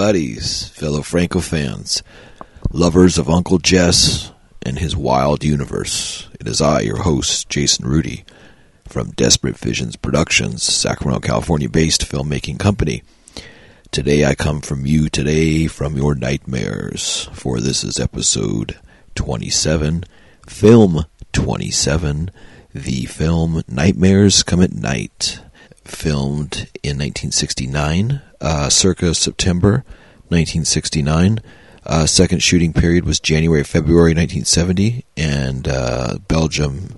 buddies, fellow Franco fans, lovers of Uncle Jess and his wild universe. It is I, your host, Jason Rudy, from Desperate Visions Productions, Sacramento, California based filmmaking company. Today I come from you today from your nightmares, for this is episode 27, film 27, the film Nightmares Come at Night, filmed in 1969, uh, circa September 1969. Uh, second shooting period was January, February 1970, and uh, Belgium,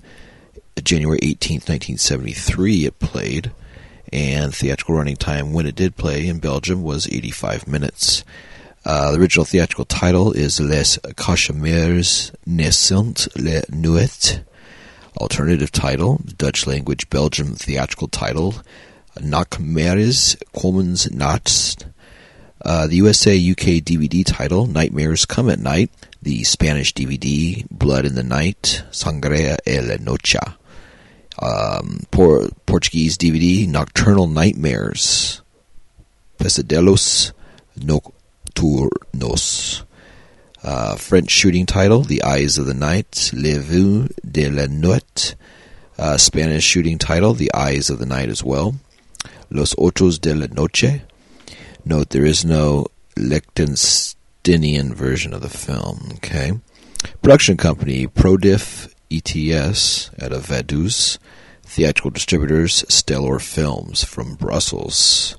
January 18th, 1973, it played. And theatrical running time when it did play in Belgium was 85 minutes. Uh, the original theatrical title is Les Cauchemars naissent la nuit. Alternative title, Dutch language Belgium theatrical title, Nachtmerries Komens Nachts. Uh, the USA UK DVD title, Nightmares Come at Night. The Spanish DVD, Blood in the Night, Sangre e la Noche. Um, Por- Portuguese DVD, Nocturnal Nightmares, Pesadelos Nocturnos. Uh, French shooting title, The Eyes of the Night, Les Vues de la Nuit. Uh, Spanish shooting title, The Eyes of the Night as well. Los Ojos de la Noche. Note there is no Liechtensteinian version of the film. Okay. Production company, Prodif ETS out of Vaduz. Theatrical distributors, Stellar Films from Brussels.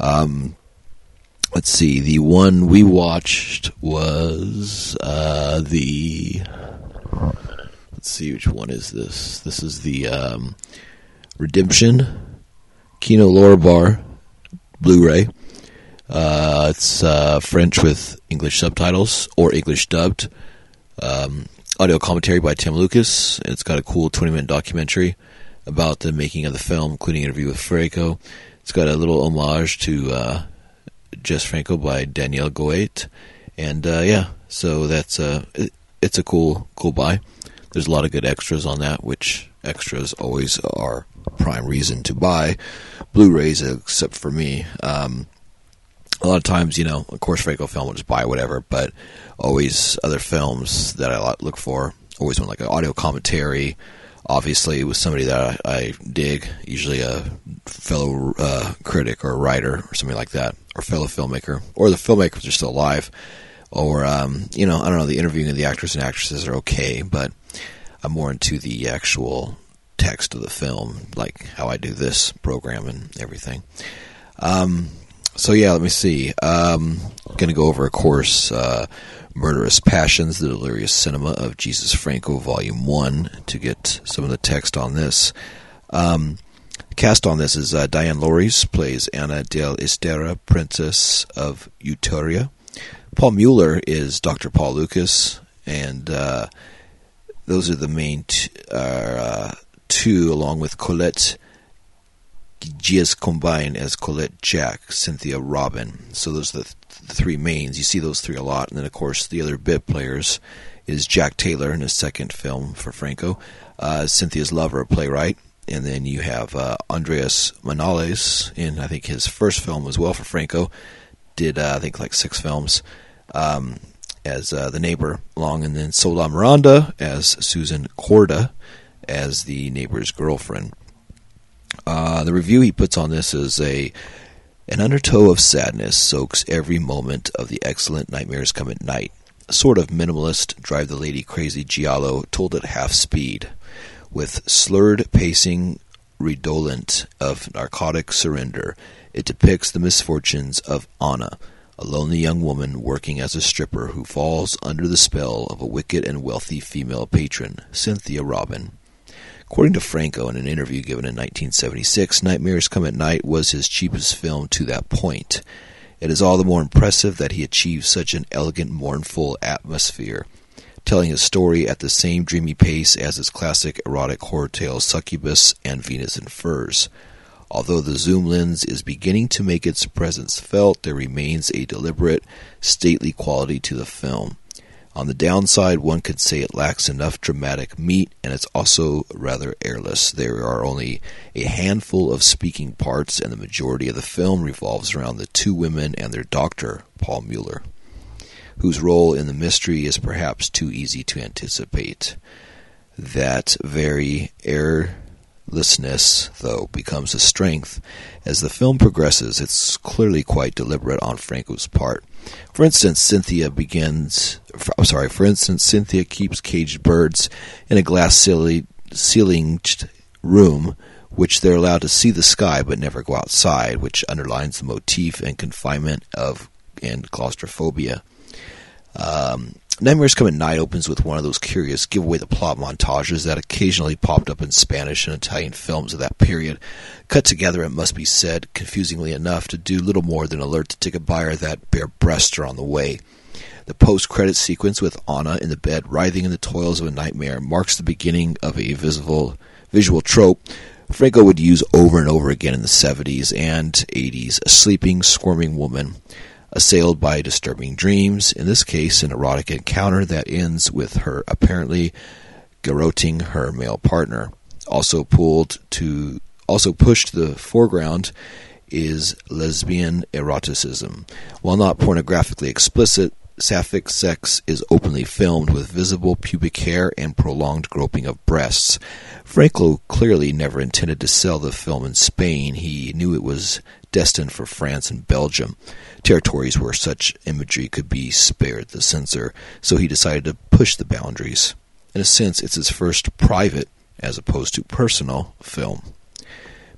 Um, let's see. The one we watched was uh, the. Let's see which one is this. This is the um, Redemption Kino Lorber Blu-ray. Uh, it's uh, French with English subtitles or English dubbed. Um, audio commentary by Tim Lucas. It's got a cool 20 minute documentary about the making of the film, including an interview with Franco. It's got a little homage to uh, Jess Franco by Danielle Goet. And uh, yeah, so that's uh, it, it's a cool cool buy. There's a lot of good extras on that, which extras always are prime reason to buy Blu-rays, except for me. Um, a lot of times, you know, of course, Franco film will just buy whatever, but always other films that I look for. Always want like an audio commentary. Obviously, with somebody that I, I dig, usually a fellow uh, critic or writer or something like that, or fellow filmmaker, or the filmmakers are still alive, or um, you know, I don't know. The interviewing of the actors and actresses are okay, but I'm more into the actual text of the film, like how I do this program and everything. Um, so yeah, let me see. Um, going to go over, of course, uh, Murderous Passions, the Delirious Cinema of Jesus Franco, Volume 1, to get some of the text on this. Um, cast on this is uh, Diane Lorys, plays Anna del Estera, Princess of Uteria. Paul Mueller is Dr. Paul Lucas, and uh, those are the main t- uh, two, along with Colette Giacobine as Colette Jack, Cynthia Robin. So those are the, th- the, three mains. You see those three a lot. And then, of course, the other bit players is Jack Taylor in his second film for Franco, uh, Cynthia's lover, playwright. And then you have uh, Andreas Monales in, I think, his first film as well for Franco. Did, uh, I think, like six films um, as uh, the neighbor along. And then Sola Miranda as Susan Corda as the neighbor's girlfriend. Uh, the review he puts on this is a an undertow of sadness soaks every moment of the excellent Nightmares Come at Night. A sort of minimalist, drive the lady crazy giallo told at half speed, with slurred pacing redolent of narcotic surrender. It depicts the misfortunes of Anna, a lonely young woman working as a stripper who falls under the spell of a wicked and wealthy female patron, Cynthia Robin. According to Franco in an interview given in 1976, Nightmares Come at Night was his cheapest film to that point. It is all the more impressive that he achieved such an elegant, mournful atmosphere, telling his story at the same dreamy pace as his classic erotic horror tales Succubus and Venus in Furs. Although the zoom lens is beginning to make its presence felt, there remains a deliberate, stately quality to the film. On the downside, one could say it lacks enough dramatic meat and it's also rather airless. There are only a handful of speaking parts, and the majority of the film revolves around the two women and their doctor, Paul Mueller, whose role in the mystery is perhaps too easy to anticipate. That very airlessness, though, becomes a strength. As the film progresses, it's clearly quite deliberate on Franco's part. For instance, Cynthia begins. I'm sorry. For instance, Cynthia keeps caged birds in a glass ceilinged room, which they're allowed to see the sky but never go outside, which underlines the motif and confinement of and claustrophobia. Um, Nightmares Come at Night opens with one of those curious give away the plot montages that occasionally popped up in Spanish and Italian films of that period. Cut together, it must be said, confusingly enough, to do little more than alert the ticket buyer that bare breasts are on the way. The post credit sequence with Anna in the bed writhing in the toils of a nightmare marks the beginning of a visible visual trope Franco would use over and over again in the 70s and 80s a sleeping, squirming woman assailed by disturbing dreams, in this case, an erotic encounter that ends with her apparently garroting her male partner. Also pulled to also pushed to the foreground is lesbian eroticism. While not pornographically explicit, sapphic sex is openly filmed with visible pubic hair and prolonged groping of breasts. Franco clearly never intended to sell the film in Spain. He knew it was destined for France and Belgium, territories where such imagery could be spared the censor, so he decided to push the boundaries. In a sense, it's his first private, as opposed to personal, film.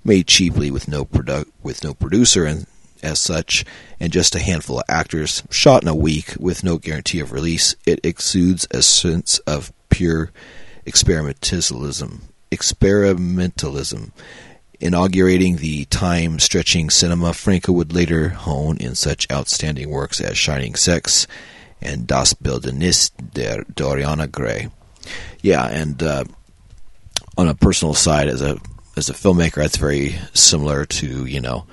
Made cheaply with no produ- with no producer and as such, and just a handful of actors, shot in a week with no guarantee of release, it exudes a sense of pure experimentalism. Experimentalism. Inaugurating the time stretching cinema, Franco would later hone in such outstanding works as Shining Sex and Das Bildnis der Doriana Gray. Yeah, and uh, on a personal side, as a as a filmmaker, that's very similar to you know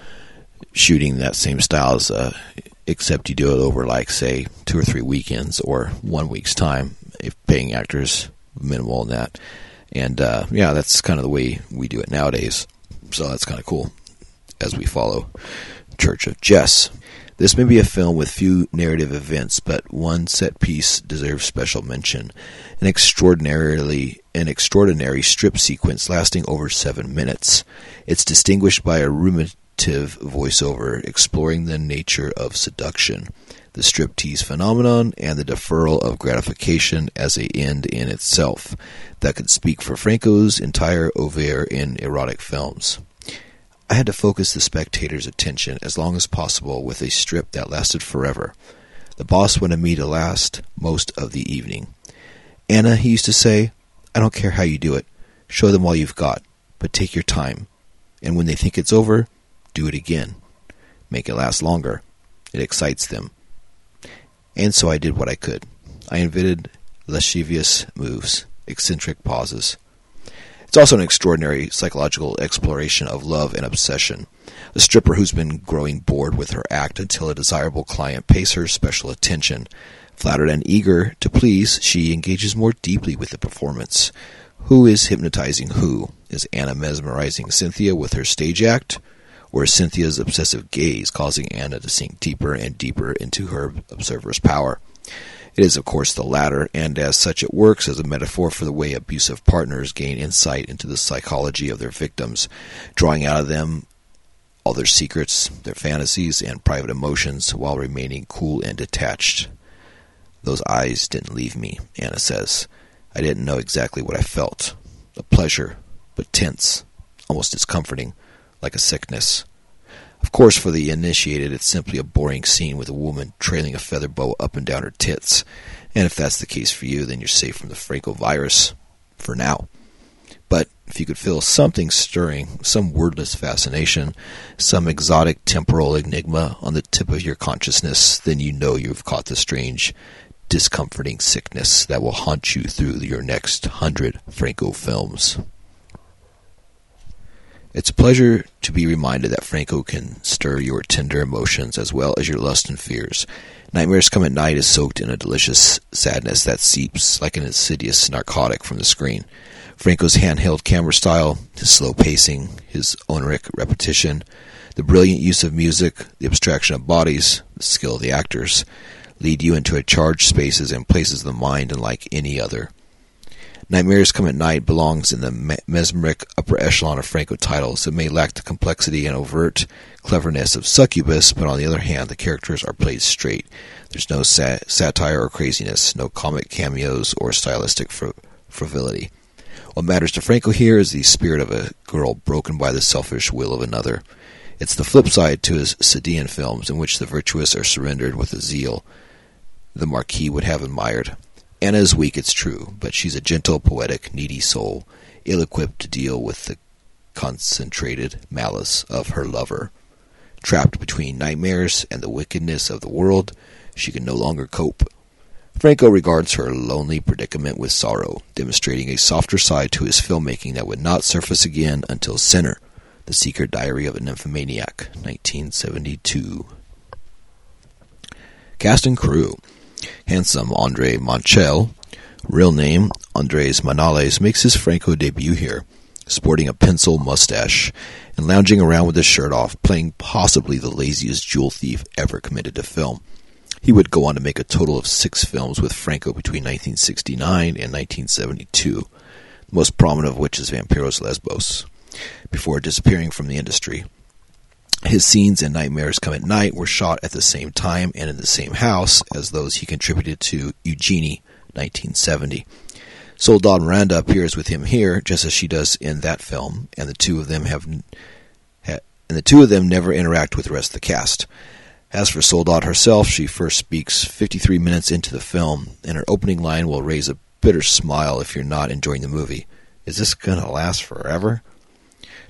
shooting that same style as uh, except you do it over like say two or three weekends or one week's time if paying actors minimal in that. And uh, yeah that's kind of the way we do it nowadays. So that's kind of cool as we follow church of jess. This may be a film with few narrative events but one set piece deserves special mention. An extraordinarily an extraordinary strip sequence lasting over seven minutes. It's distinguished by a ruminative voiceover exploring the nature of seduction, the striptease phenomenon, and the deferral of gratification as a end in itself that could speak for Franco's entire oeuvre in erotic films. I had to focus the spectator's attention as long as possible with a strip that lasted forever. The boss wanted me to last most of the evening. Anna, he used to say, I don't care how you do it. Show them all you've got, but take your time. And when they think it's over, do it again. Make it last longer. It excites them. And so I did what I could. I invented lascivious moves, eccentric pauses. It's also an extraordinary psychological exploration of love and obsession. A stripper who's been growing bored with her act until a desirable client pays her special attention. Flattered and eager to please, she engages more deeply with the performance. Who is hypnotizing who? Is Anna mesmerizing Cynthia with her stage act? Or Cynthia's obsessive gaze causing Anna to sink deeper and deeper into her observer's power. It is, of course, the latter, and as such, it works as a metaphor for the way abusive partners gain insight into the psychology of their victims, drawing out of them all their secrets, their fantasies, and private emotions while remaining cool and detached. Those eyes didn't leave me, Anna says. I didn't know exactly what I felt. A pleasure, but tense, almost discomforting like a sickness. Of course, for the initiated, it's simply a boring scene with a woman trailing a feather boa up and down her tits. And if that's the case for you, then you're safe from the Franco virus. For now. But if you could feel something stirring, some wordless fascination, some exotic temporal enigma on the tip of your consciousness, then you know you've caught the strange, discomforting sickness that will haunt you through your next hundred Franco films. It's a pleasure to be reminded that Franco can stir your tender emotions as well as your lust and fears. Nightmares Come at Night is soaked in a delicious sadness that seeps like an insidious narcotic from the screen. Franco's handheld camera style, his slow pacing, his oniric repetition, the brilliant use of music, the abstraction of bodies, the skill of the actors, lead you into a charged spaces and places of the mind unlike any other. Nightmares Come at Night belongs in the mesmeric upper echelon of Franco titles. It may lack the complexity and overt cleverness of Succubus, but on the other hand, the characters are played straight. There's no sat- satire or craziness, no comic cameos or stylistic fr- frivolity. What matters to Franco here is the spirit of a girl broken by the selfish will of another. It's the flip side to his Sadean films, in which the virtuous are surrendered with a zeal the Marquis would have admired. Anna is weak, it's true, but she's a gentle, poetic, needy soul, ill equipped to deal with the concentrated malice of her lover. Trapped between nightmares and the wickedness of the world, she can no longer cope. Franco regards her lonely predicament with sorrow, demonstrating a softer side to his filmmaking that would not surface again until Sinner, The Secret Diary of a Nymphomaniac, 1972. Cast and crew handsome Andre Monchel, real name Andres Monales, makes his Franco debut here, sporting a pencil mustache and lounging around with his shirt off, playing possibly the laziest jewel thief ever committed to film. He would go on to make a total of six films with Franco between 1969 and 1972, the most prominent of which is Vampiros Lesbos, before disappearing from the industry. His scenes in Nightmares Come at Night were shot at the same time and in the same house as those he contributed to Eugenie, 1970. Soledad Miranda appears with him here, just as she does in that film, and the two of them have, and the two of them never interact with the rest of the cast. As for Soledad herself, she first speaks 53 minutes into the film, and her opening line will raise a bitter smile if you're not enjoying the movie. Is this gonna last forever?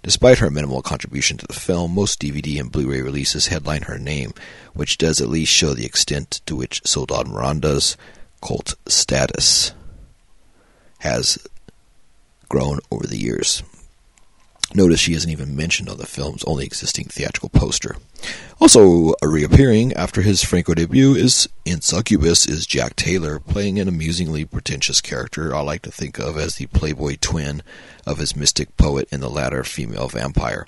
Despite her minimal contribution to the film, most DVD and Blu ray releases headline her name, which does at least show the extent to which Soledad Miranda's cult status has grown over the years. Notice she isn't even mentioned on the film's only existing theatrical poster. Also reappearing after his Franco debut is in Succubus is Jack Taylor, playing an amusingly pretentious character I like to think of as the playboy twin of his mystic poet and the latter female vampire.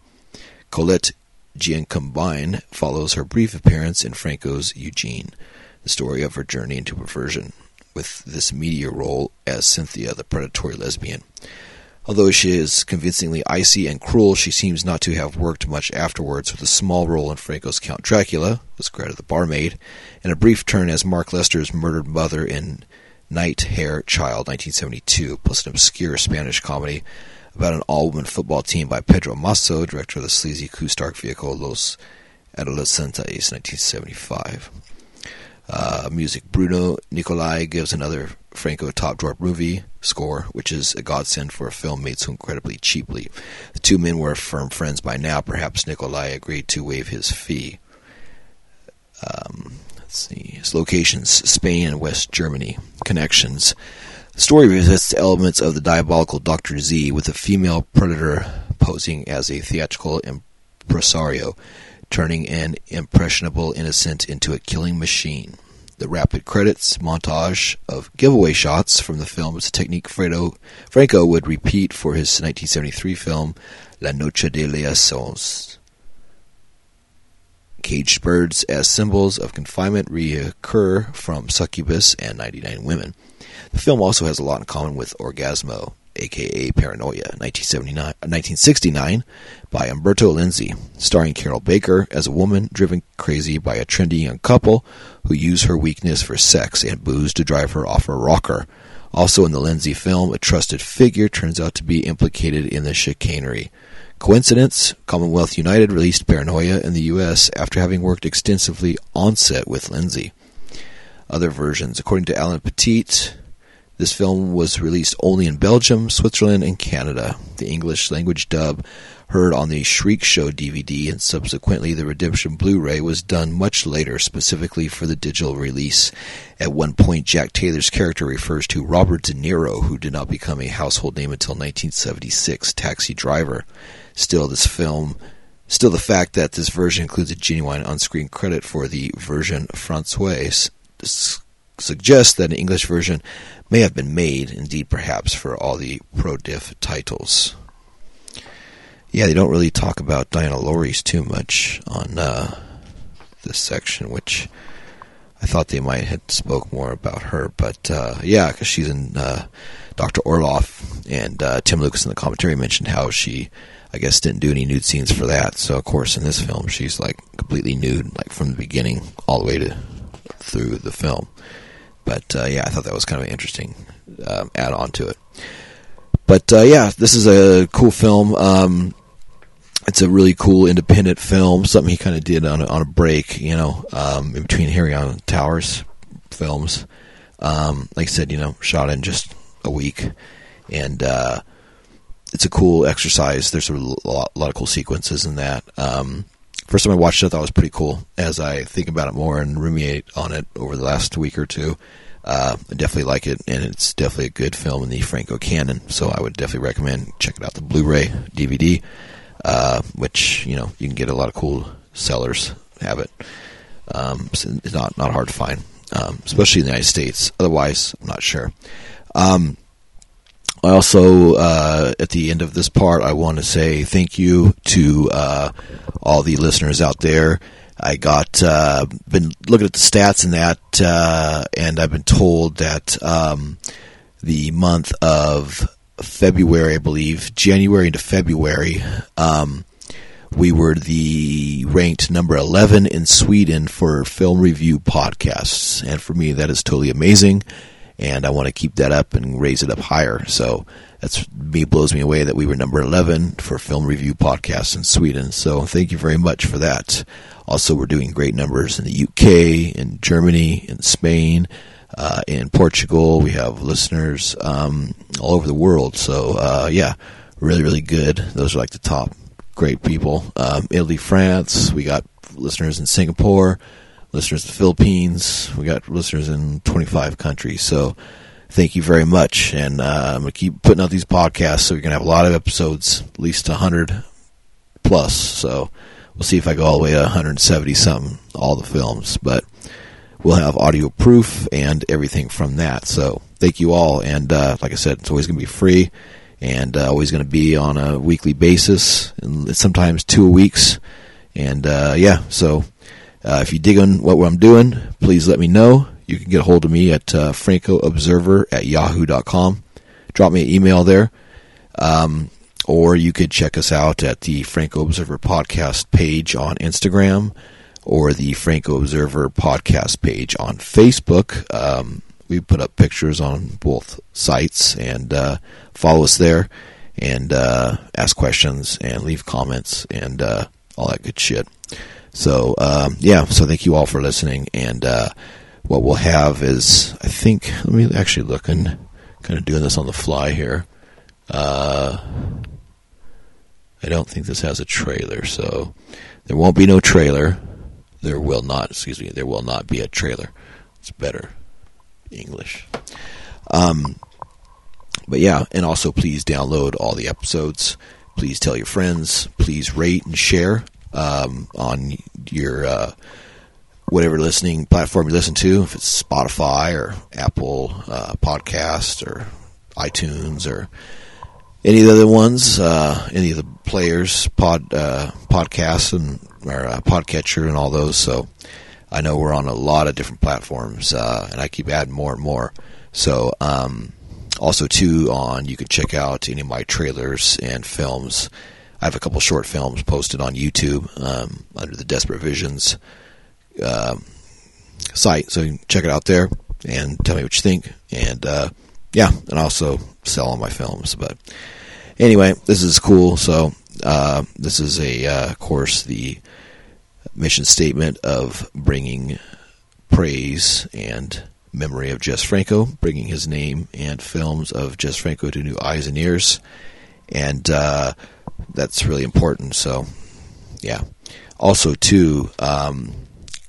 Colette Giacobine follows her brief appearance in Franco's Eugene, the story of her journey into perversion, with this media role as Cynthia, the predatory lesbian. Although she is convincingly icy and cruel, she seems not to have worked much afterwards, with a small role in Franco's Count Dracula, was Greta the barmaid, and a brief turn as Mark Lester's murdered mother in Night Hair Child, 1972, plus an obscure Spanish comedy about an all-woman football team by Pedro Masso, director of the sleazy Kustark vehicle Los Adolescentes, 1975. Uh, music Bruno Nicolai gives another Franco top drawer movie score, which is a godsend for a film made so incredibly cheaply. The two men were firm friends by now. Perhaps Nicolai agreed to waive his fee. Um, let's see. His locations Spain and West Germany. Connections. The story visits elements of the diabolical Dr. Z with a female predator posing as a theatrical impresario turning an impressionable innocent into a killing machine. The rapid credits montage of giveaway shots from the film is a technique Fredo, Franco would repeat for his 1973 film La Noche de Liaisons. Caged birds as symbols of confinement reoccur from Succubus and 99 Women. The film also has a lot in common with Orgasmo, aka Paranoia, 1969, uh, by Umberto Lenzi, starring Carroll Baker as a woman driven crazy by a trendy young couple who use her weakness for sex and booze to drive her off her rocker. Also in the Lenzi film, a trusted figure turns out to be implicated in the chicanery. Coincidence? Commonwealth United released Paranoia in the U.S. after having worked extensively on set with Lenzi. Other versions, according to Alain Petit, this film was released only in Belgium, Switzerland, and Canada. The English language dub heard on the Shriek Show DVD and subsequently the Redemption Blu-ray was done much later specifically for the digital release. At one point Jack Taylor's character refers to Robert De Niro who did not become a household name until 1976, Taxi Driver. still, this film, still the fact that this version includes a genuine on-screen credit for the version Francois suggests that an English version may have been made, indeed, perhaps, for all the Prodif titles. Yeah, they don't really talk about Diana Lorys too much on uh, this section, which I thought they might have spoke more about her, but uh, yeah, because she's in uh, Doctor Orloff, and uh, Tim Lucas in the commentary mentioned how she, I guess, didn't do any nude scenes for that. So of course, in this film, she's like completely nude, like from the beginning all the way to through the film. But uh, yeah, I thought that was kind of an interesting um, add on to it. But uh, yeah, this is a cool film. Um, it's a really cool independent film. Something he kind of did on a, on a break, you know, um, in between Harry Alan Towers films. Um, like I said, you know, shot in just a week, and uh, it's a cool exercise. There's a lot, lot of cool sequences in that. Um, first time I watched it, I thought it was pretty cool. As I think about it more and ruminate on it over the last week or two, uh, I definitely like it, and it's definitely a good film in the Franco canon. So I would definitely recommend checking out. The Blu-ray DVD uh, which you know you can get a lot of cool sellers have it. Um, it's not not hard to find, um, especially in the United States. Otherwise, I'm not sure. Um, I also, uh, at the end of this part, I want to say thank you to uh, all the listeners out there. I got uh, been looking at the stats in that, uh, and I've been told that um, the month of February, I believe, January into February, um, we were the ranked number 11 in Sweden for film review podcasts. And for me, that is totally amazing. And I want to keep that up and raise it up higher. So that's me blows me away that we were number 11 for film review podcasts in Sweden. So thank you very much for that. Also, we're doing great numbers in the UK, in Germany, in Spain, uh, in Portugal. We have listeners um, all over the world. So uh, yeah, really really good. Those are like the top great people. Um, Italy, France. We got listeners in Singapore, listeners in the Philippines. We got listeners in 25 countries. So thank you very much. And uh, I'm going to keep putting out these podcasts so we're going to have a lot of episodes, at least 100 plus. So we'll see if I go all the way to 170 something, all the films. But we'll have audio proof and everything from that. So thank you all. And uh, like I said, it's always going to be free and uh, always going to be on a weekly basis and sometimes two weeks. And uh, yeah, so uh, if you dig on what I'm doing, please let me know. You can get a hold of me at uh, francoobserver at yahoo.com. Drop me an email there. Um, or you could check us out at the Franco Observer podcast page on Instagram or the Franco Observer podcast page on Facebook. Um, we put up pictures on both sites and uh, follow us there and uh, ask questions and leave comments and uh, all that good shit. So um, yeah, so thank you all for listening. And uh, what we'll have is, I think, let me actually look and kind of doing this on the fly here. Uh, I don't think this has a trailer, so there won't be no trailer there will not, excuse me, there will not be a trailer. It's better English. Um, but yeah, and also please download all the episodes. Please tell your friends. Please rate and share um, on your uh, whatever listening platform you listen to. If it's Spotify or Apple uh, Podcast or iTunes or any of the other ones, uh, any of the players, pod uh, podcasts and or uh, Podcatcher and all those. So I know we're on a lot of different platforms, uh, and I keep adding more and more. So um, also too on you can check out any of my trailers and films. I have a couple short films posted on YouTube um, under the Desperate Visions uh, site, so you can check it out there and tell me what you think. And uh, yeah, and also sell all my films. But anyway, this is cool. So uh, this is a, uh, course, the mission statement of bringing praise and memory of Jess Franco, bringing his name and films of Jess Franco to new eyes and ears, and uh, that's really important. So, yeah. Also, too, um,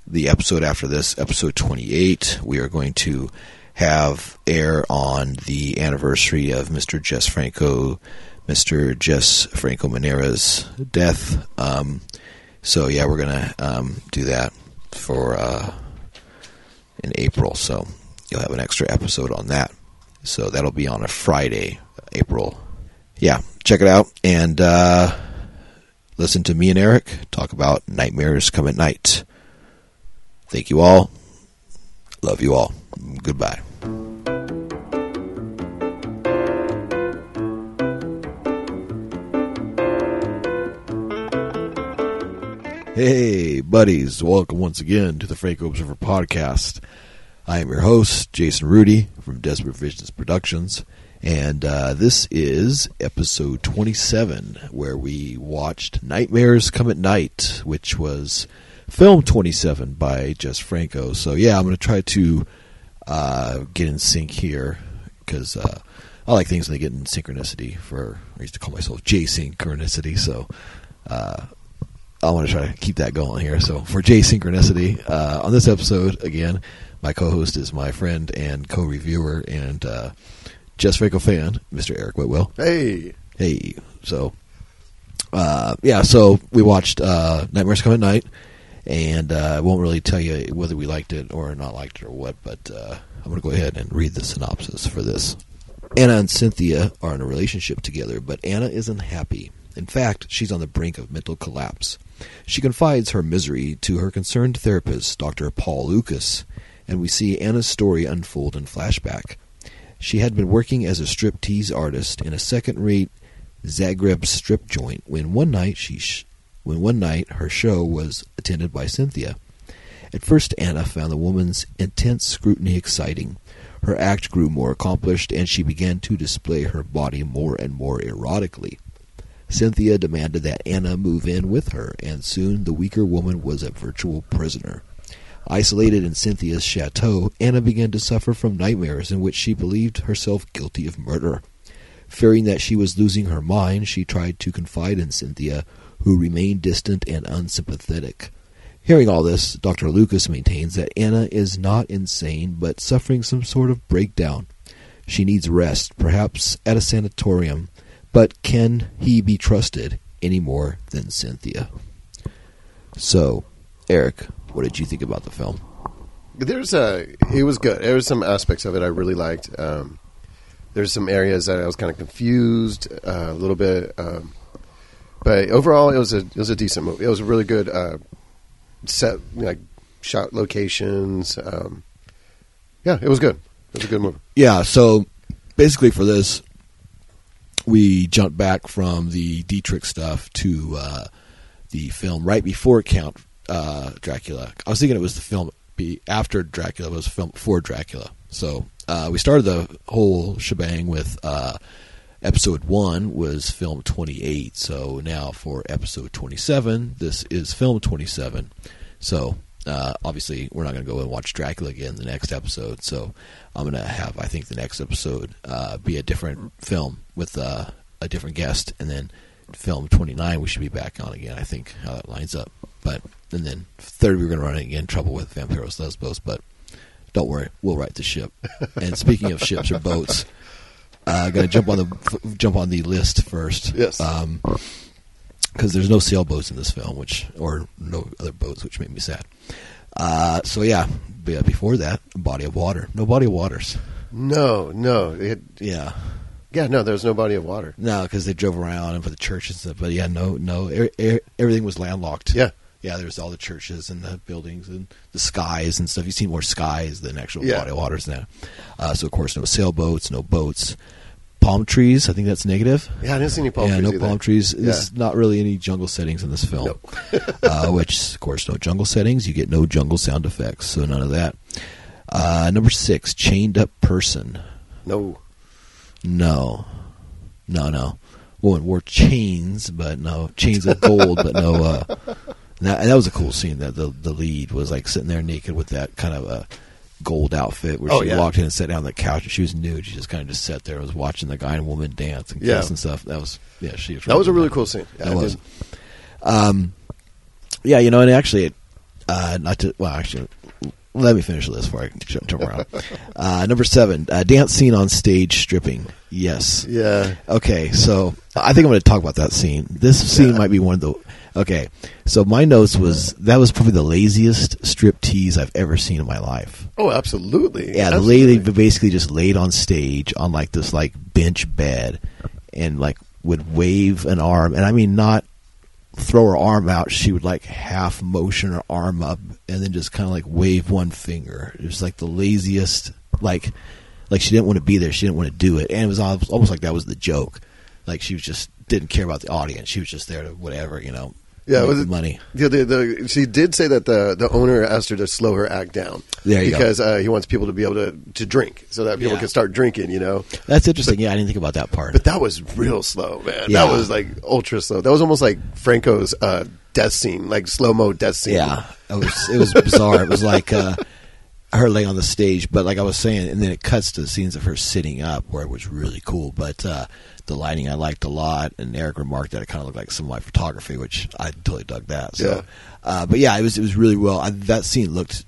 the episode after this, episode 28, we are going to have air on the anniversary of Mr. Jess Franco Mr. Jess Franco Manera's death. Um, so yeah, we're gonna um, do that for uh, in April. So you'll have an extra episode on that. So that'll be on a Friday, April. Yeah, check it out and uh, listen to me and Eric talk about nightmares come at night. Thank you all. Love you all. Goodbye. Hey, buddies. Welcome once again to the Franco Observer podcast. I am your host, Jason Rudy from Desperate Visions Productions. And uh, this is episode 27, where we watched Nightmares Come at Night, which was film 27 by Jess Franco. So, yeah, I'm going to try to uh, get in sync here because uh, I like things when they get in synchronicity. For I used to call myself J synchronicity, so uh, I want to try to keep that going here. So for J Synchronicity, uh, on this episode, again, my co-host is my friend and co-reviewer and Jess Franco fan, Mr. Eric Whitwell. Hey, hey. So, uh, yeah. So we watched uh, Nightmares Come at Night, and uh, I won't really tell you whether we liked it or not liked it or what, but uh, I'm going to go ahead and read the synopsis for this. Anna and Cynthia are in a relationship together, but Anna isn't happy. In fact, she's on the brink of mental collapse. She confides her misery to her concerned therapist, Dr. Paul Lucas, and we see Anna's story unfold in flashback. She had been working as a striptease artist in a second-rate Zagreb strip joint when one night she sh- when one night her show was attended by Cynthia. At first, Anna found the woman's intense scrutiny exciting. Her act grew more accomplished, and she began to display her body more and more erotically. Cynthia demanded that Anna move in with her, and soon the weaker woman was a virtual prisoner. Isolated in Cynthia's chateau, Anna began to suffer from nightmares in which she believed herself guilty of murder. Fearing that she was losing her mind, she tried to confide in Cynthia, who remained distant and unsympathetic. Hearing all this, Dr. Lucas maintains that Anna is not insane, but suffering some sort of breakdown. She needs rest, perhaps at a sanatorium, but can he be trusted any more than Cynthia? So, Eric, what did you think about the film? there's a. It was good. There was some aspects of it I really liked. Um, there's some areas that I was kind of confused uh, a little bit, um, but overall, it was a it was a decent movie. It was a really good uh, set, like shot locations. Um, yeah, it was good. It was a good movie. Yeah, so basically for this, we jumped back from the Dietrich stuff to uh, the film right before Count uh, Dracula. I was thinking it was the film be after Dracula, but it was a film Dracula. So uh, we started the whole shebang with uh, episode one was film 28. So now for episode 27, this is film 27. So uh, obviously, we're not going to go and watch Dracula again in the next episode. So I'm going to have, I think, the next episode uh, be a different film with uh, a different guest, and then film 29 we should be back on again. I think how that lines up. But and then third we're going to run again trouble with Vampiros Lesbos. But don't worry, we'll right the ship. and speaking of ships or boats, uh, going to jump on the jump on the list first. Yes. Um, because there's no sailboats in this film, which or no other boats, which made me sad. Uh, so yeah, but before that, body of water. No body of waters. No, no, it, Yeah, yeah, no. There was no body of water. no, because they drove around and for the churches and stuff. But yeah, no, no, er, er, everything was landlocked. Yeah, yeah. There's all the churches and the buildings and the skies and stuff. You see more skies than actual Yeah. body waters now. Uh, so of course, no sailboats, no boats, palm trees. I think that's negative. yeah. I didn't see any palm yeah, trees. no either. palm trees. Yeah. There's not really any jungle settings in this film. uh, which, of course, no jungle settings. You get no jungle sound effects, so none of that. Uh, number six, chained up person. No. No, no, no. Woman wore chains, but no chains of gold, but no. Uh, that, that was a cool scene. That the the lead was like sitting there naked with that kind of a gold outfit, where Oh, she yeah. walked in and sat down on the couch, and she was nude. She just kind of just sat there, and was watching the guy and woman dance and kiss Yeah. and stuff. That was yeah, she. Was That was a really good. cool scene. Yeah, That I was. did- Um, yeah, you know, and actually, uh, not to well, actually, let me finish this before I jump around. Uh, number seven, uh, dance scene on stage stripping. Yes. Yeah. Okay, so I think I'm going to talk about that scene. This scene Yeah. might be one of the. Okay, so my notes was that was probably the laziest strip tease I've ever seen in my life. Oh, absolutely. Yeah, the lady basically just laid on stage on like this like bench bed, and like would wave an arm, and I mean not throw her arm out. She would like half motion her arm up, and then just kind of like wave one finger. It was like the laziest, like like she didn't want to be there. She didn't want to do it, and it was almost like that was the joke. Like she was just didn't care about the audience. She was just there to whatever you know. Yeah, was it- money. The, the, the, she did say that the, the owner asked her to slow her act down. There you go. because uh, he wants people to be able to, to drink so that people Yeah. can start drinking, you know. That's interesting. yeah, I didn't think about that part. But that was real slow, man. Yeah. That was like ultra slow. That was almost like Franco's uh, death scene, like slow mo death scene. Yeah, it was it was bizarre. It was like uh, her laying on the stage, but like I was saying, and then it cuts to the scenes of her sitting up, where it was really cool. But uh, the lighting I liked a lot, and Eric remarked that it kind of looked like some of my photography, which I totally dug that. So, Yeah. uh, but yeah, it was it was really well. I, that scene looked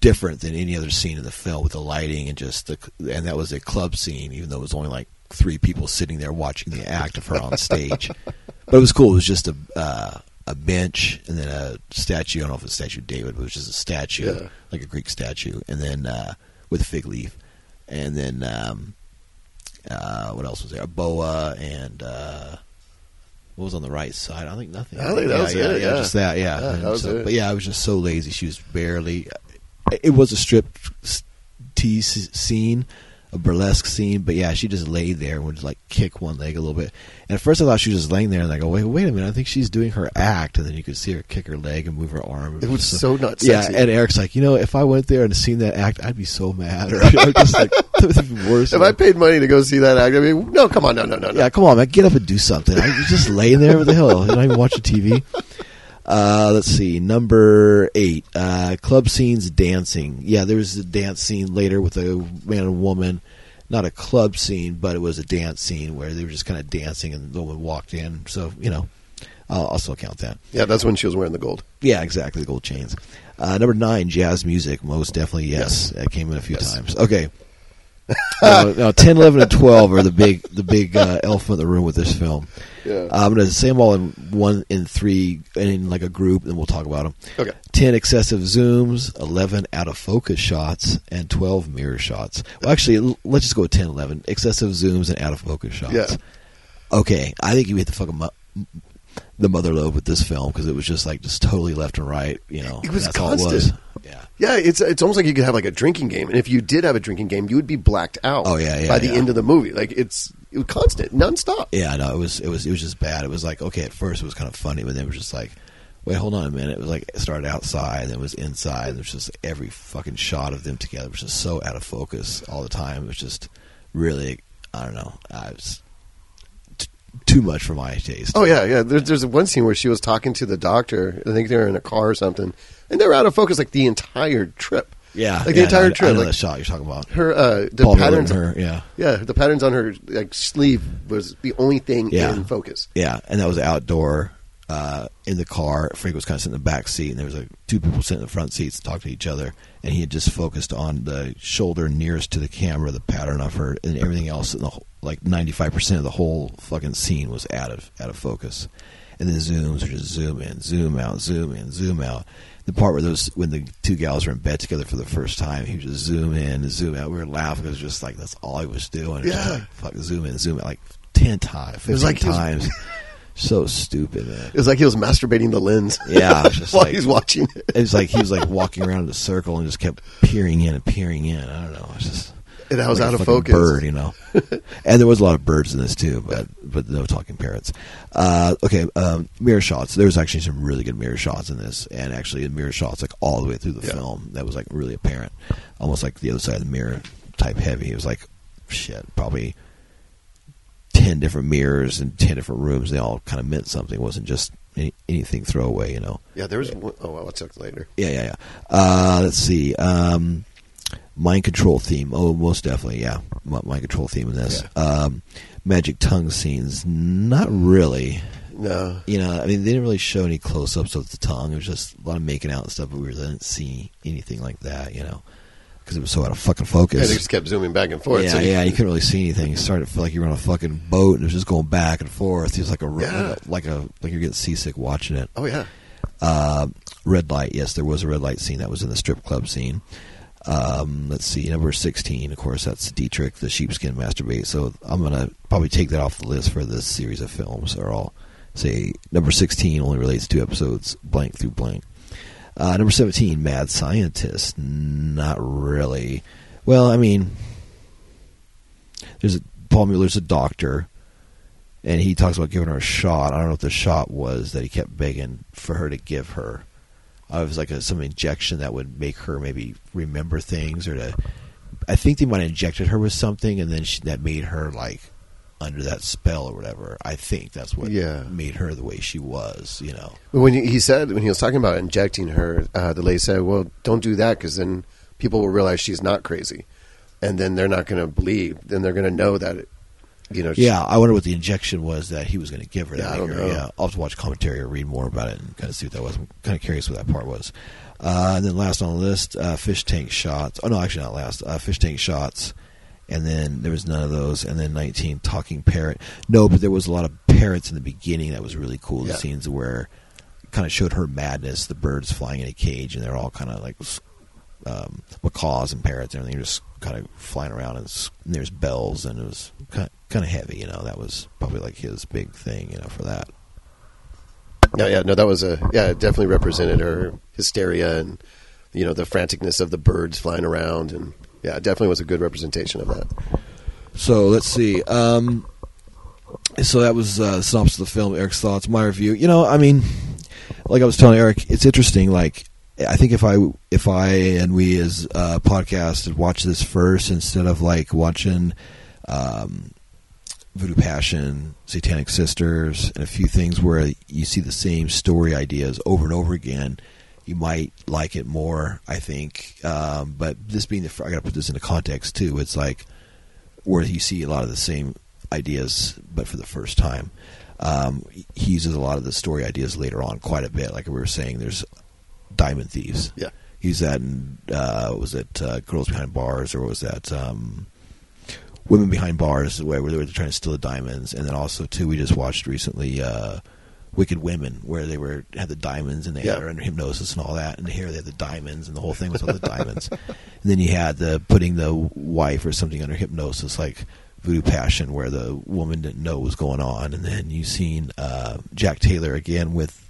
different than any other scene in the film with the lighting and just the and that was a club scene, even though it was only like three people sitting there watching the act of her on stage. but it was cool. It was just a uh, a bench and then a statue. I don't know if it's a statue of David, but it was just a statue, Yeah. like a Greek statue, and then uh, with a fig leaf, and then um, uh, what else was there? A boa and. Uh, what was on the right side? I think nothing. I think that yeah, was yeah, it, yeah, yeah. just that. Yeah, that was so- it. But yeah, I was just so lazy. She was barely. It was a strip tease scene, a burlesque scene, but yeah, she just laid there and would like kick one leg a little bit. And at first, I thought she was just laying there, and I go, wait, wait a minute, I think she's doing her act, and then you could see her kick her leg and move her arm. It was so not Yeah, sexy. and Eric's like, you know, if I went there and seen that act, I'd be so mad. Or you know, just like worse. If I paid money to go see that act, I mean, no, come on, no, no, no, no. Yeah, come on, man, get up and do something. I, just laying there. What the hell? You're not even watching TV. Uh, let's see, number eight, uh, club scenes dancing. Yeah, there was a dance scene later with a man and woman. Not a club scene, but it was a dance scene where they were just kind of dancing and the woman walked in. So, you know, I'll also count that. Yeah, that's when she was wearing the gold. Yeah, exactly, the gold chains. Uh, number nine, jazz music. Most definitely, yes. That came in a few Yes. times. Okay. now, now, 10, 11, and 12 are the big the big uh, elephant in the room with this film. Yeah. Uh, I'm going to say them all in one, in three, in like a group, and we'll talk about them. Okay. 10 excessive zooms, 11 out of focus shots, and 12 mirror shots. Well, actually, let's just go with 10, 11. Excessive zooms and out of focus shots. Yeah. Okay, I think you hit the fucking mu- the mother lobe with this film because it was just like just totally left and right. You know, It was it was. constant. Yeah. Yeah, it's it's almost like you could have like a drinking game, and if you did have a drinking game, you would be blacked out. Oh, yeah, yeah, By the yeah. end of the movie, like it's it was constant, nonstop. Yeah, no, it was it was it was just bad. It was like okay, at first it was kind of funny, but then it was just like, wait, hold on a minute. It was like it started outside, and then it was inside. And it was just every fucking shot of them together was just so out of focus all the time. It was just really, I don't know, I was t- too much for my taste. Oh yeah, yeah. There's there's one scene where she was talking to the doctor. I think they were in a car or something, and they were out of focus like the entire trip. Yeah, like yeah, the entire no, trip. I know like that shot you're talking about. her, uh, the Paul patterns. her, yeah. Yeah, the patterns on her like sleeve was the only thing Yeah. in focus. Yeah, and that was outdoor uh, in the car. Frank was kind of sitting in the back seat, and there was like two people sitting in the front seats talking to each other. And he had just focused on the shoulder nearest to the camera, the pattern of her, and everything else. In the whole, like ninety five percent of the whole fucking scene was out of out of focus. And the zooms are just zoom in, zoom out, zoom in, zoom out. The part where those when the two gals were in bed together for the first time, he was just zoom in and zoom out. We were laughing. It was just like that's all he was doing. It was just Yeah. like, fuck, zoom in, zoom out, like ten times, fifteen was like times. so stupid, man. It was like he was masturbating the lens. Yeah, it was just while like- he's watching it. It was like he was like walking around in a circle and just kept peering in and peering in. I don't know. It was just And that was like out of focus. Bird, you know. and there was a lot of birds in this too, but but no talking parrots. Uh, okay, um, mirror shots. There was actually some really good mirror shots in this, and actually the mirror shots like all the way through the Yeah. film. That was like really apparent, almost like the other side of the mirror type heavy. It was like shit, probably ten different mirrors in ten different rooms. They all kind of meant something. It wasn't just any, anything throwaway, you know. Yeah, there was. One, oh, well, I'll check later. Yeah, yeah, yeah. Uh, let's see. Um, mind control theme. Oh, most definitely. Yeah, mind control theme in this. Um, magic tongue scenes. Not really. No. You know, I mean, they didn't really show any close-ups of the tongue. It was just a lot of making out and stuff, but we didn't see anything like that. You know, because it was so out of fucking Yeah, focus. they just kept zooming back and forth. yeah, so yeah, you couldn't really see anything. It started to feel like you were on a fucking boat and it was just going back and forth. It was like a Yeah. like a like you're getting seasick watching it. Oh yeah. Uh, red light, yes, there was a red light scene that was in the strip club scene. Um, let's see, number sixteen, of course, that's Dietrich, the sheepskin masturbate. So I'm gonna probably take that off the list for this series of films, or I'll say number sixteen only relates to episodes blank through blank. Uh, number seventeen, Mad Scientist. Not really. Well, I mean, there's a, Paul Mueller's a doctor, and he talks about giving her a shot. I don't know what the shot was that he kept begging for her to give her. Uh, it was like a, some injection that would make her maybe remember things, or to. I think they might have injected her with something, and then she, that made her like under that spell or whatever. I think that's what Yeah. made her the way she was. You know. When he said when he was talking about injecting her, uh, the lady said, "Well, don't do that because then people will realize she's not crazy, and then they're not going to believe. Then they're going to know that, it, you know, Yeah, I wonder what the injection was that he was going to give her. Yeah, I don't know. Yeah, I'll have to watch commentary or read more about it and kind of see what that was. I'm kind of curious what that part was. Uh, and then last on the list, uh, fish tank shots. Oh no, actually not last. Uh, fish tank shots. And then there was none of those. And then 19 talking parrot. No, but there was a lot of parrots in the beginning. That was really cool. The scenes where kind of showed her madness. The birds flying in a cage, and they're all kind of like um, macaws and parrots and everything just kind of flying around and, and there's bells and it was kind kind of heavy you know that was probably like his big thing you know for that yeah, yeah, no, that was a yeah, it definitely represented her hysteria and you know the franticness of the birds flying around, and yeah, it definitely was a good representation of that. so let's see um, so that was uh, the synopsis of the film eric's thoughts my review you know i mean like i was telling eric it's interesting like i think if i if i and we as a podcast had watched this first instead of like watching um, Voodoo Passion, Satanic Sisters, and a few things where you see the same story ideas over and over again, you might like it more. I think, um, but this being the, I got to put this into context too. It's like where you see a lot of the same ideas, but for the first time. Um, he uses a lot of the story ideas later on quite a bit. Like we were saying, there's Diamond Thieves. Yeah. He's that in, uh, was it uh, Girls Behind Bars or was that um, Women Behind Bars where, where they were trying to steal the diamonds, and then also too we just watched recently uh, Wicked Women where they were had the diamonds and they Yeah. had her under hypnosis and all that, and here they had the diamonds and the whole thing was all the diamonds, and then you had the putting the wife or something under hypnosis like Voodoo Passion where the woman didn't know what was going on, and then you've seen uh, Jack Taylor again with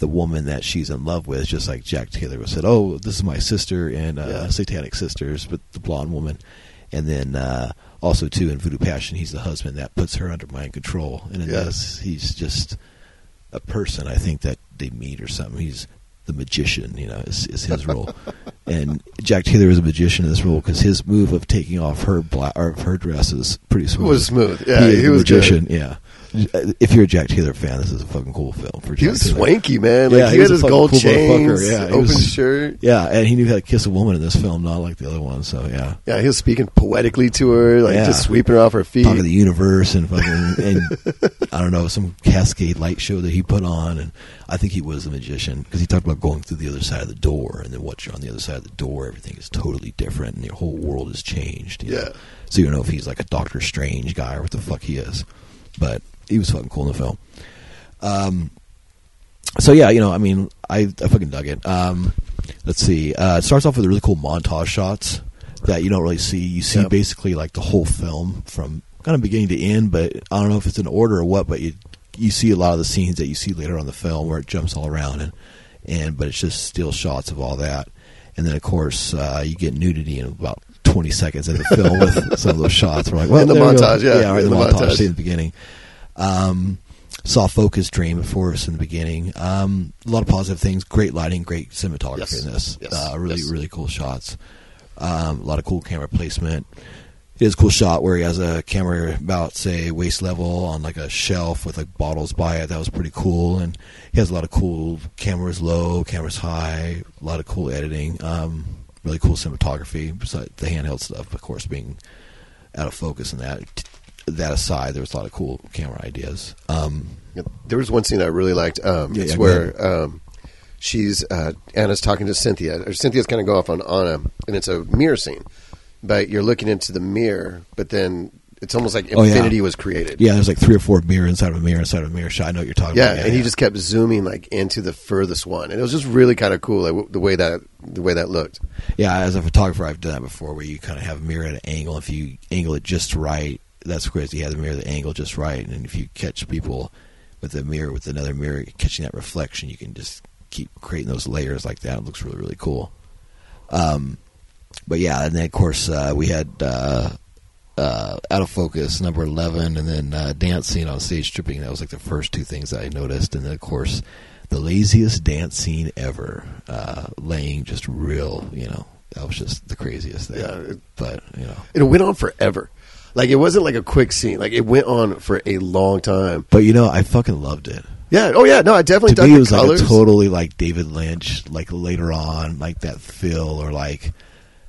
the woman that she's in love with, just like Jack Taylor said, "Oh, this is my sister and uh, Yeah. Satanic Sisters," but the blonde woman, and then uh, also too in Voodoo Passion, he's the husband that puts her under mind control, and in this, he's just a person. I think that they meet or something. He's the magician, you know, is, is his role, and Jack Taylor is a magician in this role because his move of taking off her black or her dress is pretty It smooth. was smooth. Yeah, he, the was magician. Good. Yeah, if you're a Jack Taylor fan, this is a fucking cool film for Jack He was Taylor. swanky, man. Like Yeah, he, he had his gold cool chains. Yeah, open was- shirt. Yeah, and he knew how to kiss a woman in this film, not like the other one. So yeah, Yeah, he was speaking poetically to her, like Yeah. just sweeping her off her feet. talking the universe and fucking and I don't know some cascade light show that he put on, and I think he was a magician because he talked about going through the other side of the door, and then once you're on the other side of the door, everything is totally different, and your whole world has changed. you know? Yeah. so you don't know if he's like a Doctor Strange guy or what the fuck he is, but he was fucking cool in the film. Um, so yeah, you know, I mean, I, I fucking dug it. Um, let's see. Uh, it starts off with a really cool montage shots that you don't really see. You see Yep. basically like the whole film from kind of beginning to end, but I don't know if it's in order or what. But you you see a lot of the scenes that you see later on the film where it jumps all around and and but it's just still shots of all that. And then of course uh, you get nudity in about twenty seconds in the film with some of those shots. We're like, well, In the there we go. montage, yeah, yeah, right, in the, the montage, montage. scene in the beginning. Um, saw Focus Dream before us in the beginning. Um, a lot of positive things. Great lighting, great cinematography Yes. in this. Yes. Uh, really, Yes. really cool shots. Um, a lot of cool camera placement. It is a cool shot where he has a camera about say waist level on like a shelf with like bottles by it. That was pretty cool. And he has a lot of cool cameras low, cameras high. A lot of cool editing. Um, really cool cinematography. Besides the handheld stuff, of course, being out of focus and that. That aside, there was a lot of cool camera ideas. Um, Yeah, There was one scene I really liked. Um, Yeah, it's yeah, where um, she's uh, Anna's talking to Cynthia, or Cynthia's kind of go off on Anna, and it's a mirror scene. But you're looking into the mirror, but then it's almost like Oh, yeah. infinity was created. yeah, there's like three or four mirror inside of a mirror inside of a mirror shot. I know what you're talking Yeah, about. and he just kept zooming like into the furthest one, and it was just really kind of cool, like the way that the way that looked. Yeah, as a photographer, I've done that before, where you kind of have a mirror at an angle. If you angle it just right, that's crazy. You have the mirror the angle just right, and if you catch people with a mirror with another mirror catching that reflection, you can just keep creating those layers like that. It looks really really cool. Um, but yeah, and then of course uh, we had uh, uh, out of focus number eleven, and then uh, dancing on stage stripping. That was like the first two things that I noticed, and then of course the laziest dance scene ever, uh, laying just real. You know, that was just the craziest thing. Yeah, it- but you know, it went on forever. Like it wasn't like a quick scene. Like it went on for a long time. but you know, I fucking loved it. Yeah. Oh yeah. No, I definitely to me, it was colors. like a totally like David Lynch, like later on, like that Phil or like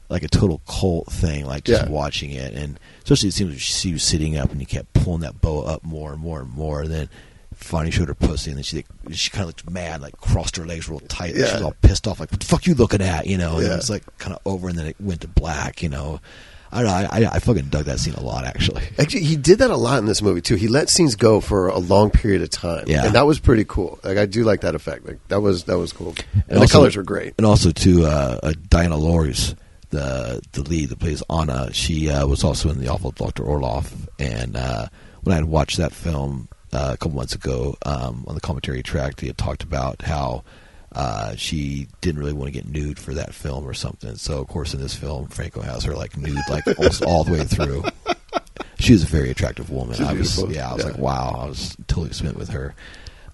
like a total cult thing, like just Yeah. watching it, and especially it seems like she was sitting up and you kept pulling that bow up more and more and more, and then finally showed her pussy, and then she she kind of looked mad, like crossed her legs real tight, and she was all pissed off, like what the fuck you looking at, you know, and Yeah. it was like kind of over, and then it went to black, you know. I don't know. I, I, I fucking dug that scene a lot, actually. Actually, he did that a lot in this movie too. He let scenes go for a long period of time. Yeah. and that was pretty cool. Like I do like that effect. Like that was that was cool. And, the also- colors were great. And also to uh, uh, Diana Lorys, the the lead that plays Anna. She uh, was also in the awful Doctor Orloff. And uh, when I had watched that film uh, a couple months ago um, on the commentary track, they had talked about how. Uh, she didn't really want to get nude for that film or something. So, of course, in this film, Franco has her like nude, like almost all the way through. She was a very attractive woman. She's I was, beautiful. yeah, I was Yeah. like, wow, I was totally spent with her.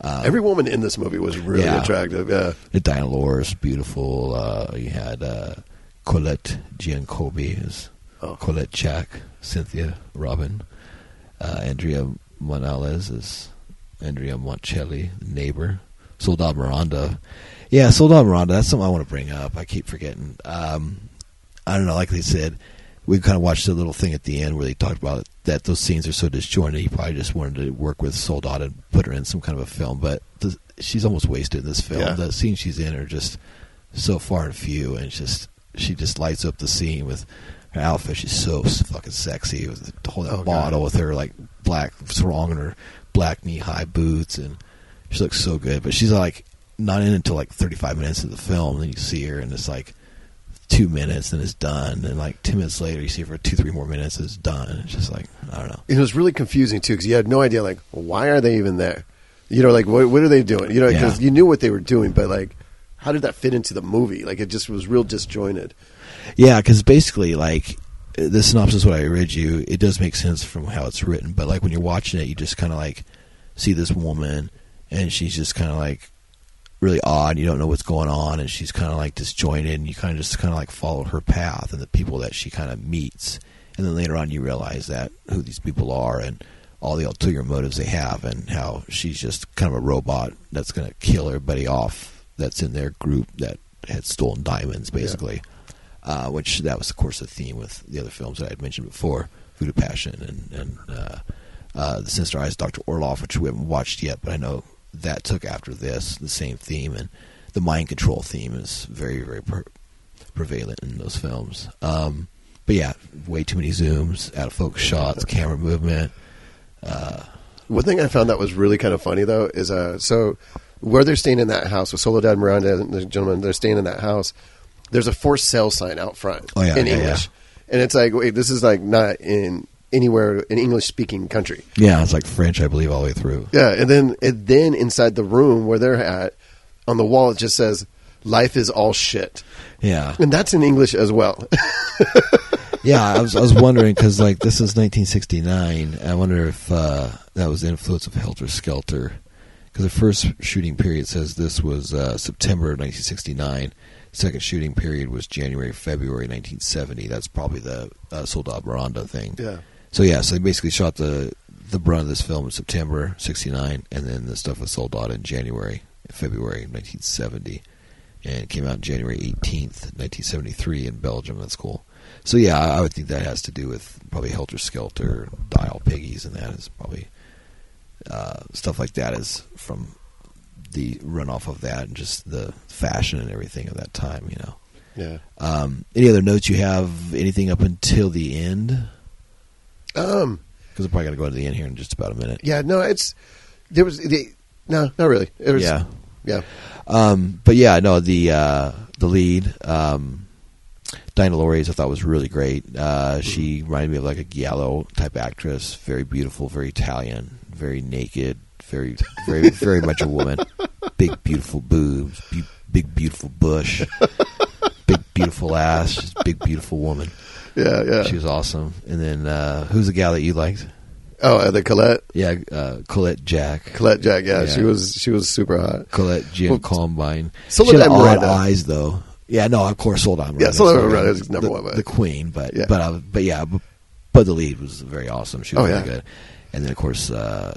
Um, Every woman in this movie was really yeah. attractive. Yeah, Diana Lorys, beautiful. Uh, you had uh, Colette Giacobine as Oh. Colette Chack, Cynthia Robin, uh, Andreas Monales as Andrea Moncelli, the neighbor, Soledad Miranda. Yeah, Soledad Miranda. That's something I want to bring up. I keep forgetting. Um, I don't know. Like they said, we kind of watched a little thing at the end where they talked about that those scenes are so disjointed. He probably just wanted to work with Soledad and put her in some kind of a film, but the, she's almost wasted in this film. Yeah. The scenes she's in are just so far and few, and just she just lights up the scene with her outfit. She's so fucking sexy with the whole that Oh, God. bottle with her like black thong and her black knee high boots, and she looks so good. But she's like not in until like thirty five minutes of the film, and then you see her, and it's like two minutes, and it's done, and like ten minutes later, you see her for two three more minutes, and it's done. And It's just like I don't know. it was really confusing too because you had no idea like why are they even there? You know, like what what are they doing? You know, because Yeah. you knew what they were doing, but like how did that fit into the movie? Like it just was real disjointed. Yeah, because basically, like the synopsis, what I read you, it does make sense from how it's written. But like when you're watching it, you just kind of like see this woman, and she's just kind of like really odd. You don't know what's going on, and she's kind of like disjointed, and you kind of just kind of like follow her path and the people that she kind of meets, and then later on you realize that who these people are and all the ulterior motives they have, and how she's just kind of a robot that's going to kill everybody off that's in their group that had stolen diamonds, basically. Uh, which that was, of course, the theme with the other films that I had mentioned before, Voodoo Passion and and uh, uh, the Sinister Eyes, Doctor Orloff, which we haven't watched yet, but I know that took after this the same theme, and the mind control theme is very very per- prevalent in those films. Um, but yeah, way too many zooms, out of focus shots, camera movement. Uh, One thing I found that was really kind of funny though is uh so where they're staying in that house with Soledad Miranda and the gentleman they're staying in that house. There's a for sale sign out front Oh, yeah, in yeah, English, and it's like wait, this is like not in anywhere in English speaking country. yeah, it's like French, I believe, all the way through. Yeah, and then and then inside the room where they're at, on the wall it just says "Life is all shit," Yeah, and that's in English as well. yeah, I was I was wondering because like this is 1969. I wonder if uh, that was the influence of Helter Skelter because the first shooting period says this was uh, September 1969. Second shooting period was January February 1970. That's probably the uh, Soledad Miranda thing. yeah, So yeah, so they basically shot the the brunt of this film in September '69, and then the stuff was sold out in January, February 1970, and it came out January 18th, 1973 in Belgium. That's cool. So yeah, I I would think that has to do with probably Helter Skelter, Dial Piggies, and that is probably uh, stuff like that is from the runoff of that and just the fashion and everything of that time. You know. Yeah. Um, any other notes you have? Anything up until the end? Um. Because I'm probably going to go to the end here in just about a minute. Yeah. No. It's there was the no, not really. It was yeah. yeah. Um, but yeah, no, the uh, the lead, um, Diana Lorys, I thought was really great. Uh, she reminded me of like a Giallo type actress, very beautiful, very Italian, very naked, very, very, very much a woman. Big, beautiful boobs, bu- big, beautiful bush, big, beautiful ass, big, beautiful woman. Yeah. Yeah. She was awesome. And then uh, who's the gal that you liked? oh, uh, the Colette Yeah, uh, Colette Jack. Colette Jack. Yeah, Yeah. She was she was super hot. Colette Jim Well, Columbine. Soledad she had odd eyes though. Yeah, no, of course, Soledad Miranda. Yeah, Soledad Miranda is number the, one, but- the queen, but Yeah. but uh, but yeah, but, but the lead was very awesome. She was Oh, really yeah. good. And then of course uh,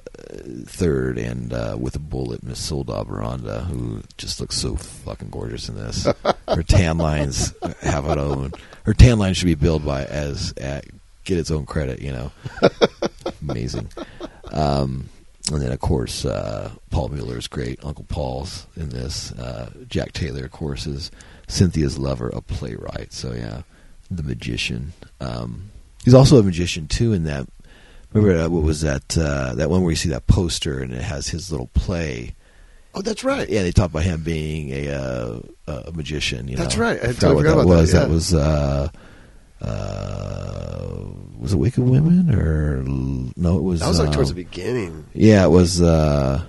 third and uh, with a bullet, Miss Soledad Miranda, who just looks so fucking gorgeous in this. Her tan lines have it own. Her tan line should be billed by as uh, get its own credit. You know, amazing. Um, and then, of course, uh, Paul Mueller is great. Uncle Paul's in this. Uh, Jack Taylor, of course, is Cynthia's lover, a playwright. So, yeah, the magician. Um, he's also a magician, too, in that. Remember, uh, what was that uh, that one where you see that poster and it has his little play? Oh, that's right. Yeah, they talk about him being a uh, a magician. You That's know? right. I I forgot what about that that, was. yeah. That was. Uh, uh, was it Wicked Women or no? It was. That was like towards um, the beginning. yeah, it was. Uh,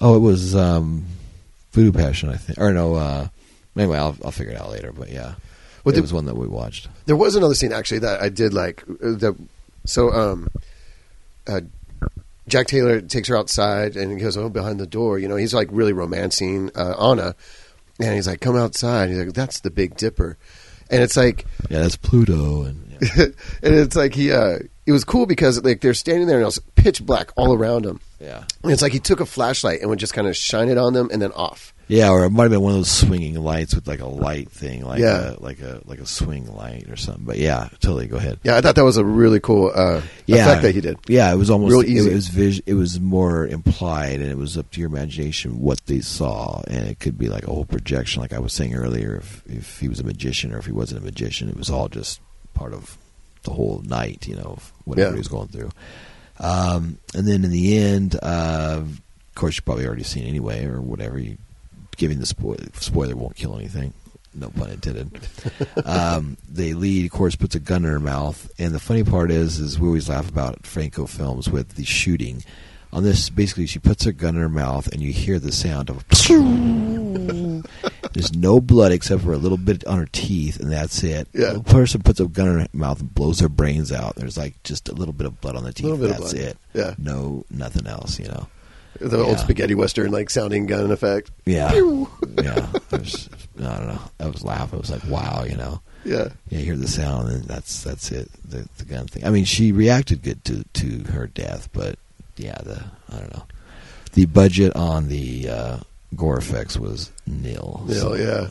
oh, it was um, Voodoo Passion, I think. Or no. Uh, anyway, I'll I'll figure it out later. But yeah, Well, it the- was one that we watched. There was another scene actually that I did like. uh, That so um, uh, Jack Taylor takes her outside and he goes, "Oh, behind the door." You know, he's like really romancing uh, Anna, and he's like, "Come outside." He's like, "That's the Big Dipper," and it's like, Yeah, that's Pluto, and yeah. and it's like he. Uh, it was cool because like they're standing there and it was pitch black all around them. Yeah, it's like he took a flashlight and would just kind of shine it on them and then off. yeah, or it might have been one of those swinging lights with like a light thing, like Yeah. a, like a like a swing light or something. But yeah, totally. Go ahead. Yeah, I thought that was a really cool uh, yeah, effect that he did. Yeah, it was almost Real easy. It, was vis- It was more implied, and it was up to your imagination what they saw, and it could be like a whole projection, like I was saying earlier. If if he was a magician or if he wasn't a magician, it was all just part of the whole night, you know, whatever Yeah. he was going through. Um, and then in the end, uh, of course, you've probably already seen anyway, or whatever. You giving the spoiler, spoiler won't kill anything. No pun intended. um, the lead, of course, puts a gun in her mouth, and the funny part is, is we always laugh about Franco films with the shooting. On this, basically, she puts her gun in her mouth, and you hear the sound of. There's no blood except for a little bit on her teeth, and that's it. Yeah. The person puts a gun in her mouth and blows their brains out. There's like just a little bit of blood on the teeth. Little bit of that's it. Yeah. No, nothing else. You know. The old spaghetti western like sounding gun effect. Yeah. Yeah. I, was, I don't know. I was laughing. I was like, wow. You know. Yeah. Yeah, you hear the sound, and that's that's it. The, the gun thing. I mean, she reacted good to to her death, but yeah, the I don't know. The budget on the uh, gore effects was nil. Nil, so- yeah.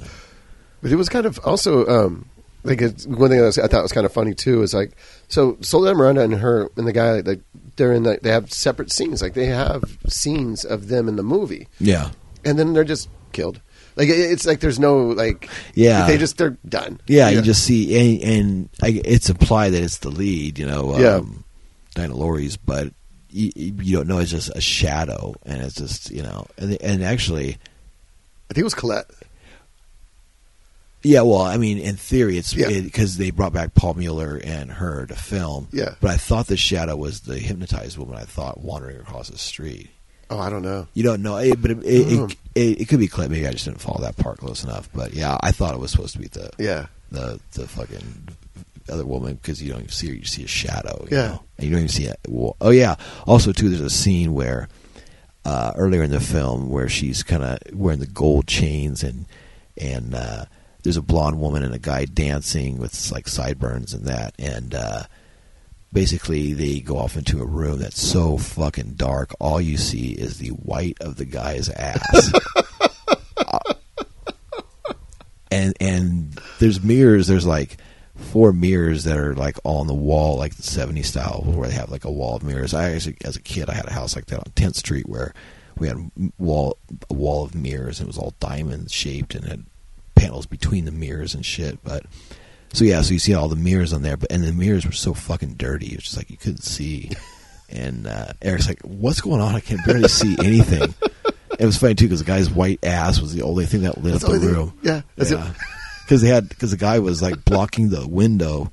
But it was kind of also um, like it's, one thing that was, I thought was kind of funny too is like so Soledad Miranda and her and the guy like they're in the, they have separate scenes like they have scenes of them in the movie yeah, and then they're just killed like it's like there's no like Yeah. they just they're done yeah. You just see, and, and I, it's implied that it's the lead. You know, um, Yeah. Diana Lorys, but you, you don't know. It's just a shadow, and it's just you know, and and actually. I think it was Colette Yeah, well, I mean, in theory, it's Yeah. because they brought back Paul Mueller and her to film. Yeah. but I thought the shadow was the hypnotized woman. I thought wandering across the street. oh I don't know You don't know, it, but it it, Mm. it, it, it could be clip. Maybe I just didn't follow that part close enough. But yeah, I thought it was supposed to be the yeah the the fucking other woman because you don't even see her. You see a shadow. You Yeah. know? and you don't even see it. Well, oh yeah. Also, too, there's a scene where uh, earlier in the film where she's kind of wearing the gold chains and and uh, there's a blonde woman and a guy dancing with like sideburns and that and. Uh, Basically, they go off into a room that's so fucking dark. All you see is the white of the guy's ass. and and there's mirrors. There's like four mirrors that are like all on the wall, like the '70s style, where they have like a wall of mirrors. I actually, as a kid, I had a house like that on 10th Street where we had a wall a wall of mirrors and it was all diamond shaped and had panels between the mirrors and shit. But so yeah, so you see all the mirrors on there, but and the mirrors were so fucking dirty. It was just like you couldn't see. And uh, Eric's like, "What's going on? I can barely see anything." It was funny too because the guy's white ass was the only thing that lit That's up the the only thing- room. yeah, that's it. Because they had because the guy was like blocking the window,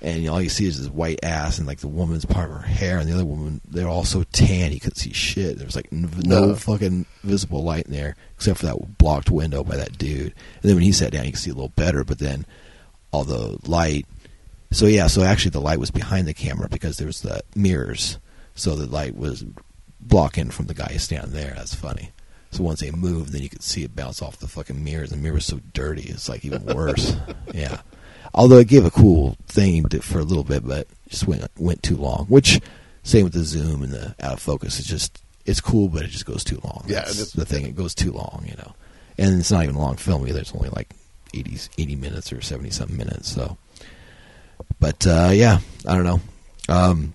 and you know, all you see is his white ass and like the woman's part of her hair, and the other woman they're all so tan you couldn't see shit. There was like n- no No. fucking visible light in there except for that blocked window by that dude. And then when he sat down, you could see a little better, but then all the light. So yeah, so actually the light was behind the camera because there was the mirrors, so the light was blocking from the guy standing there. That's funny. So once they moved, then you could see it bounce off the fucking mirrors. The mirror was so dirty, it's like even worse. yeah. Although it gave a cool thing to, for a little bit, but just went went too long. Which same with the zoom and the out of focus. It's just it's cool, but it just goes too long. Yeah, That's the thing. It goes too long, you know. And it's not even a long film either. It's only like 80, 80 minutes or seventy something minutes. So, but uh, yeah, I don't know. Um,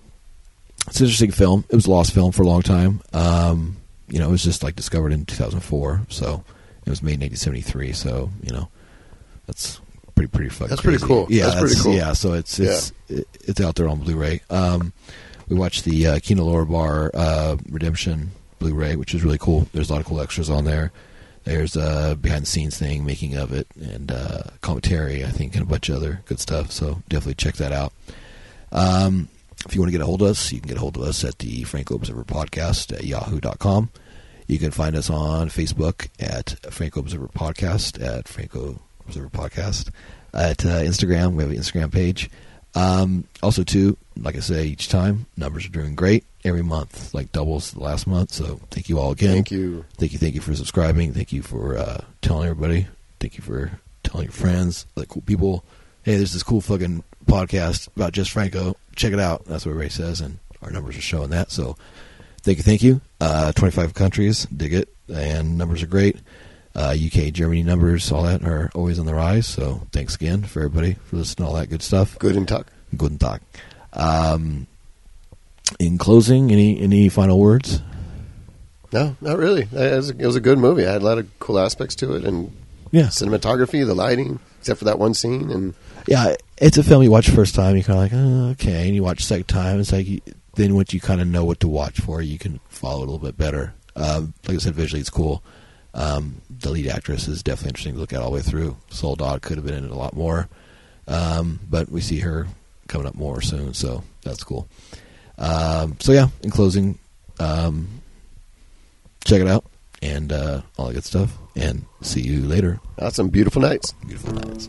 it's an interesting film. It was a lost film for a long time. Um, you know, it was just like discovered in 2004, so it was made in 1973. So you know, that's pretty pretty fucking. That's pretty cool. Yeah, That's pretty cool. Yeah, so it's it's it, it's out there on Blu-ray. Um, we watched the uh, Kino Lorber uh, Redemption Blu-ray, which is really cool. There's a lot of cool extras on there. There's a behind the scenes thing, making of it, and uh, commentary, I think, and a bunch of other good stuff. So definitely check that out. Um, if you want to get a hold of us, you can get a hold of us at the Franco Observer Podcast at yahoo.com. You can find us on Facebook at Franco Observer Podcast, at Franco Observer Podcast. At uh, Instagram, we have an Instagram page. Um, also, too, like I say each time, numbers are doing great every month, like doubles the last month. So thank you all again. Thank you. Thank you, thank you for subscribing. Thank you for uh, telling everybody. Thank you for telling your friends, like cool people. Hey, there's this cool fucking podcast about just Franco. Check it out. That's what Ray says, and our numbers are showing that. So, thank you, thank you. Uh, 25 countries, dig it, and numbers are great. Uh, UK, Germany numbers, all that are always on the rise. So, thanks again for everybody for listening to all that good stuff. Good and talk. Guten Tag. Um, in closing, any any final words? No, not really. It was, a, it was a good movie. I had a lot of cool aspects to it, and Yeah, cinematography, the lighting, except for that one scene. And yeah, it's a film you watch first time, you're kind of like, oh, okay, and you watch second time, it's like then once you kind of know what to watch for, you can follow it a little bit better. Um, like I said, visually it's cool. Um, the lead actress is definitely interesting to look at all the way through. Soledad could have been in it a lot more, um, but we see her coming up more soon, so that's cool. Um, so yeah, in closing, um, check it out and uh, all that good stuff, and see you later. uh, some beautiful nights. Beautiful nights.